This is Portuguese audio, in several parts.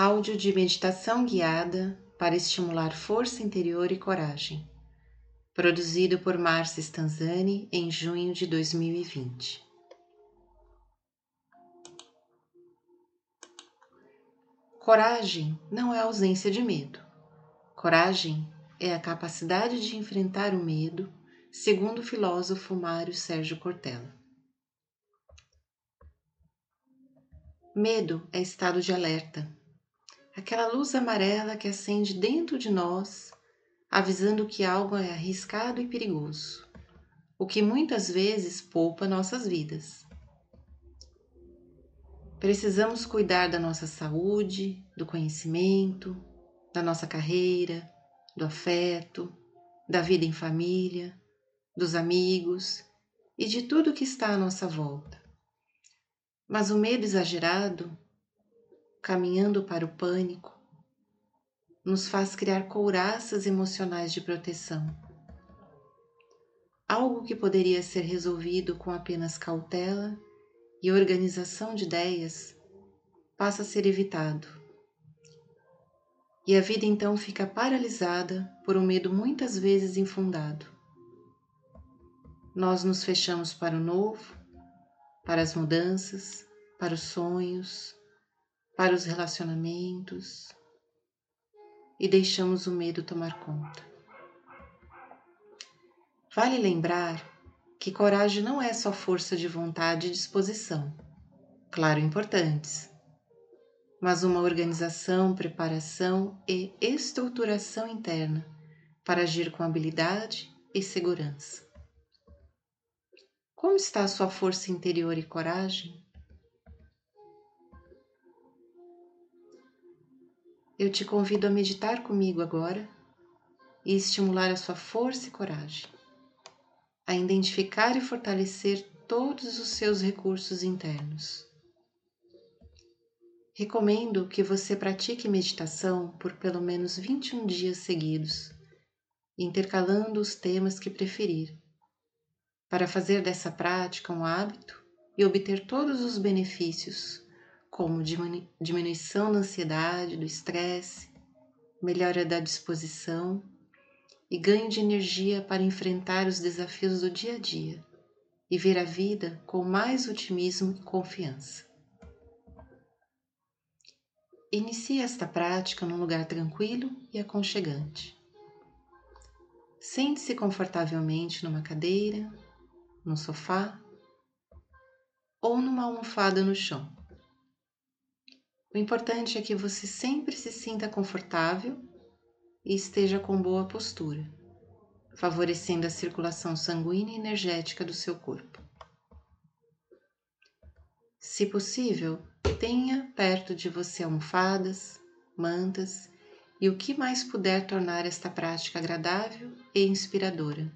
Áudio de meditação guiada para estimular força interior e coragem. Produzido por Márcia Stanzani em junho de 2020. Coragem não é ausência de medo. Coragem é a capacidade de enfrentar o medo, segundo o filósofo Mário Sérgio Cortella. Medo é estado de alerta, aquela luz amarela que acende dentro de nós, avisando que algo é arriscado e perigoso, o que muitas vezes poupa nossas vidas. Precisamos cuidar da nossa saúde, do conhecimento, da nossa carreira, do afeto, da vida em família, dos amigos e de tudo que está à nossa volta. Mas o medo exagerado, caminhando para o pânico, nos faz criar couraças emocionais de proteção. Algo que poderia ser resolvido com apenas cautela e organização de ideias passa a ser evitado. E a vida então fica paralisada por um medo muitas vezes infundado. Nós nos fechamos para o novo, para as mudanças, para os sonhos, para os relacionamentos e deixamos o medo tomar conta. Vale lembrar que coragem não é só força de vontade e disposição, claro, importantes, mas uma organização, preparação e estruturação interna para agir com habilidade e segurança. Como está a sua força interior e coragem? Eu te convido a meditar comigo agora e estimular a sua força e coragem, a identificar e fortalecer todos os seus recursos internos. Recomendo que você pratique meditação por pelo menos 21 dias seguidos, intercalando os temas que preferir para fazer dessa prática um hábito e obter todos os benefícios, como diminuição da ansiedade, do estresse, melhora da disposição e ganho de energia para enfrentar os desafios do dia a dia e ver a vida com mais otimismo e confiança. Inicie esta prática num lugar tranquilo e aconchegante. Sente-se confortavelmente numa cadeira no sofá ou numa almofada no chão. O importante é que você sempre se sinta confortável e esteja com boa postura, favorecendo a circulação sanguínea e energética do seu corpo. Se possível, tenha perto de você almofadas, mantas e o que mais puder tornar esta prática agradável e inspiradora.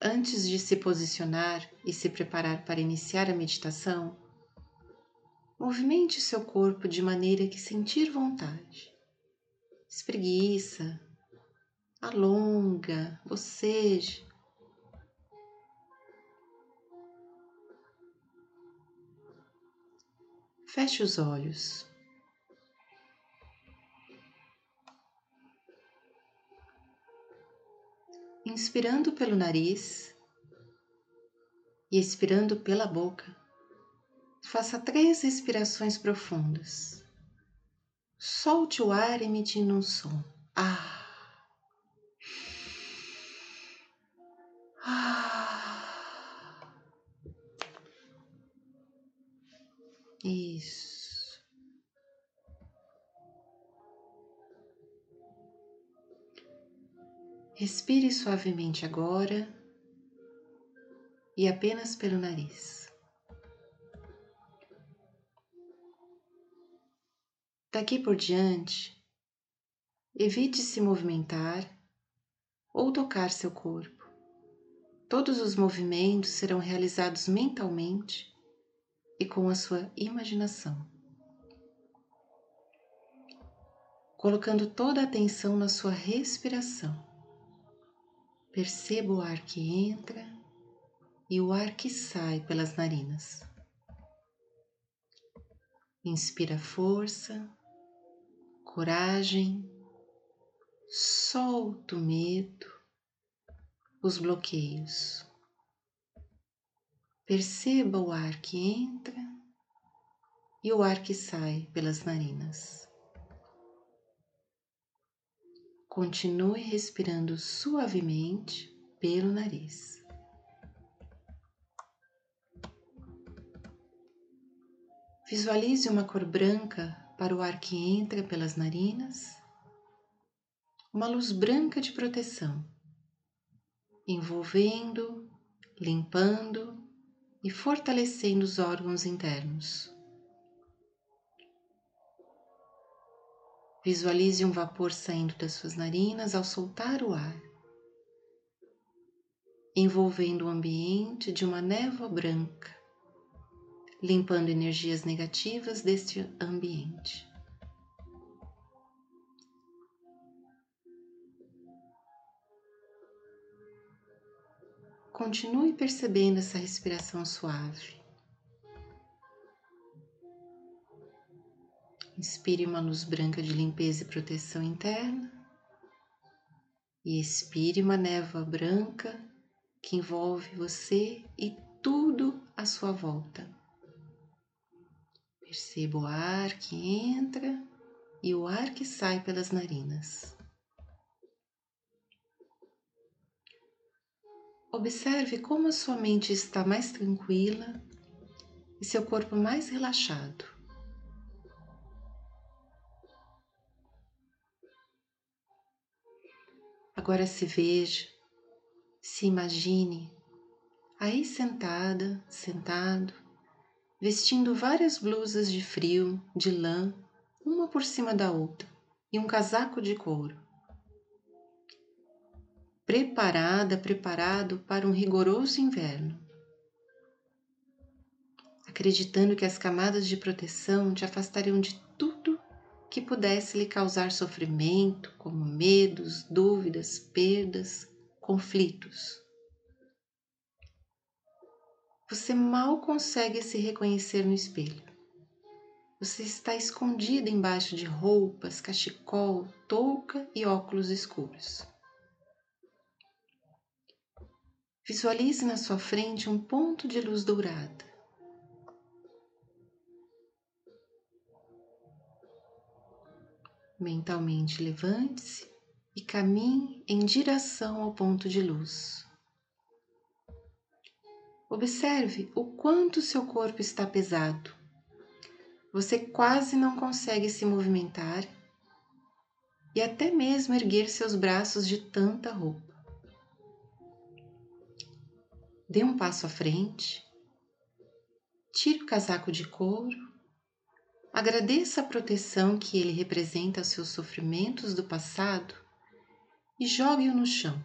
Antes de se posicionar e se preparar para iniciar a meditação, movimente seu corpo de maneira que sentir vontade. Espreguiça, alonga, boceje. Feche os olhos. inspirando pelo nariz e expirando pela boca, faça três respirações profundas. Solte o ar emitindo um som. Ah. Ah. Isso. Respire suavemente agora e apenas pelo nariz. Daqui por diante, evite se movimentar ou tocar seu corpo. Todos os movimentos serão realizados mentalmente e com a sua imaginação. Colocando toda a atenção na sua respiração. Perceba o ar que entra e o ar que sai pelas narinas. Inspira força, coragem, solta o medo, os bloqueios. Perceba o ar que entra e o ar que sai pelas narinas. Continue respirando suavemente pelo nariz. Visualize uma cor branca para o ar que entra pelas narinas, uma luz branca de proteção, envolvendo, limpando e fortalecendo os órgãos internos. Visualize um vapor saindo das suas narinas ao soltar o ar, envolvendo o ambiente de uma névoa branca limpando energias negativas deste ambiente. Continue percebendo essa respiração suave. Inspire uma luz branca de limpeza e proteção interna e expire uma névoa branca que envolve você e tudo à sua volta. Perceba o ar que entra e o ar que sai pelas narinas. Observe como a sua mente está mais tranquila e seu corpo mais relaxado. Agora se veja, se imagine aí sentada, sentado, vestindo várias blusas de frio, de lã, uma por cima da outra, e um casaco de couro. Preparada, preparado para um rigoroso inverno. Acreditando que as camadas de proteção te afastariam de tudo que pudesse lhe causar sofrimento, como medos, dúvidas, perdas, conflitos você mal consegue se reconhecer no espelho. Você está escondida embaixo de roupas, cachecol, touca e óculos escuros. Visualize na sua frente um ponto de luz dourada. Mentalmente levante-se e caminhe em direção ao ponto de luz. Observe o quanto seu corpo está pesado. Você quase não consegue se movimentar e até mesmo erguer seus braços de tanta roupa. Dê um passo à frente, tire o casaco de couro, agradeça a proteção que ele representa aos seus sofrimentos do passado e jogue-o no chão.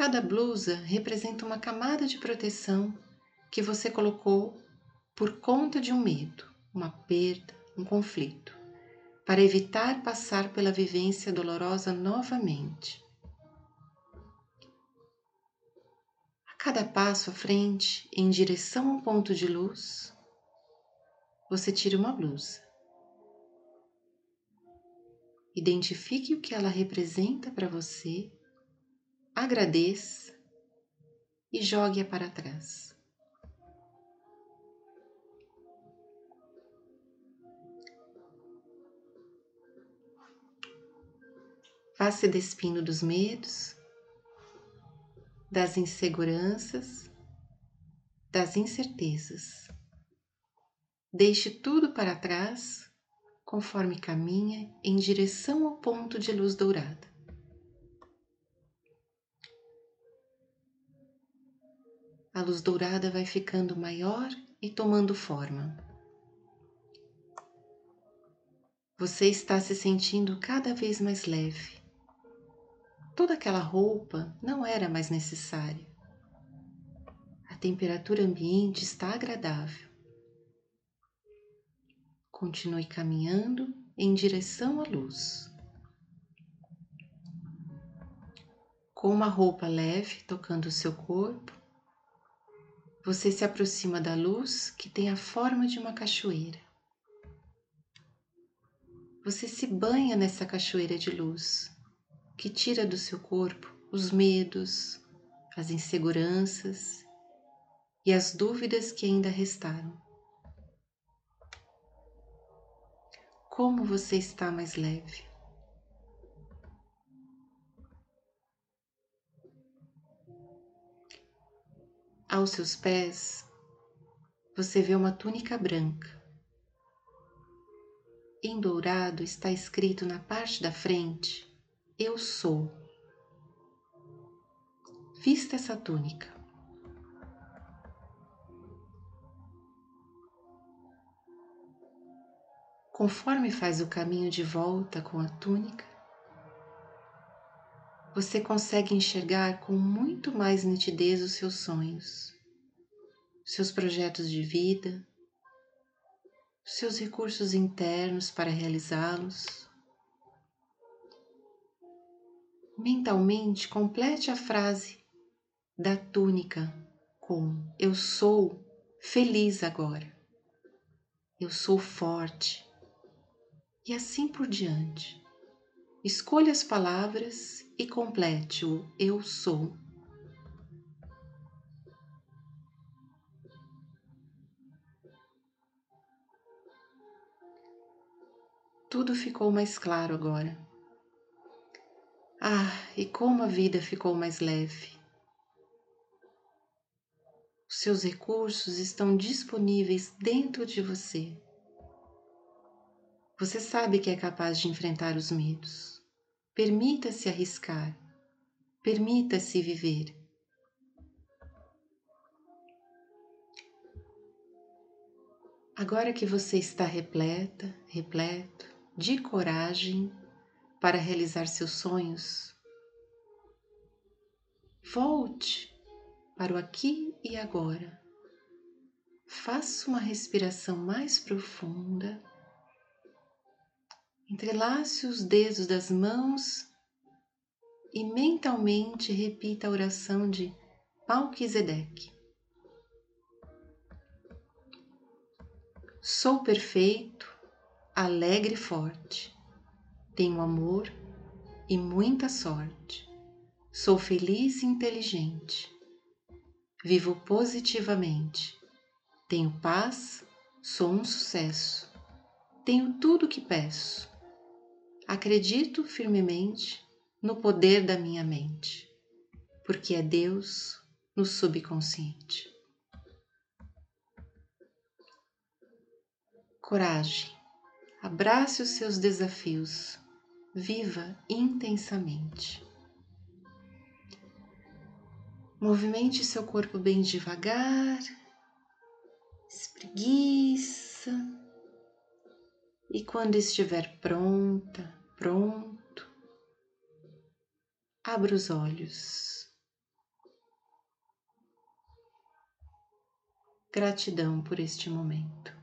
Cada blusa representa uma camada de proteção que você colocou por conta de um medo, uma perda, um conflito, para evitar passar pela vivência dolorosa novamente. A cada passo à frente, em direção ao ponto de luz, você tira uma blusa. Identifique o que ela representa para você agradeça e jogue-a para trás. Vá se despindo dos medos, das inseguranças, das incertezas. Deixe tudo para trás conforme caminha em direção ao ponto de luz dourada. A luz dourada vai ficando maior e tomando forma. Você está se sentindo cada vez mais leve. Toda aquela roupa não era mais necessária. A temperatura ambiente está agradável. Continue caminhando em direção à luz. Com uma roupa leve tocando o seu corpo, Você se aproxima da luz que tem a forma de uma cachoeira. Você se banha nessa cachoeira de luz que tira do seu corpo os medos, as inseguranças e as dúvidas que ainda restaram. Como você está mais leve? Aos seus pés, você vê uma túnica branca. Em dourado está escrito na parte da frente: Eu sou. Vista essa túnica. Conforme faz o caminho de volta com a túnica, você consegue enxergar com muito mais nitidez os seus sonhos, seus projetos de vida, seus recursos internos para realizá-los. Mentalmente, complete a frase da túnica com eu sou feliz agora, eu sou forte e assim por diante. Escolha as palavras e complete o eu sou. Tudo ficou mais claro agora. Ah, e como a vida ficou mais leve. Os seus recursos estão disponíveis dentro de você. Você sabe que é capaz de enfrentar os medos. Permita-se arriscar. Permita-se viver. Agora que você está repleta, repleto de coragem para realizar seus sonhos, volte para o aqui e agora. Faça uma respiração mais profunda. Entrelace os dedos das mãos e mentalmente repita a oração de Palquisedeque. Sou perfeito, alegre e forte. Tenho amor e muita sorte. Sou feliz e inteligente. Vivo positivamente. Tenho paz, sou um sucesso. Tenho tudo o que peço. Acredito firmemente no poder da minha mente, porque é Deus no subconsciente. Coragem, abrace os seus desafios, viva intensamente. Movimente seu corpo bem devagar, espreguiça e quando estiver pronta, pronto, abra os olhos. Gratidão por este momento.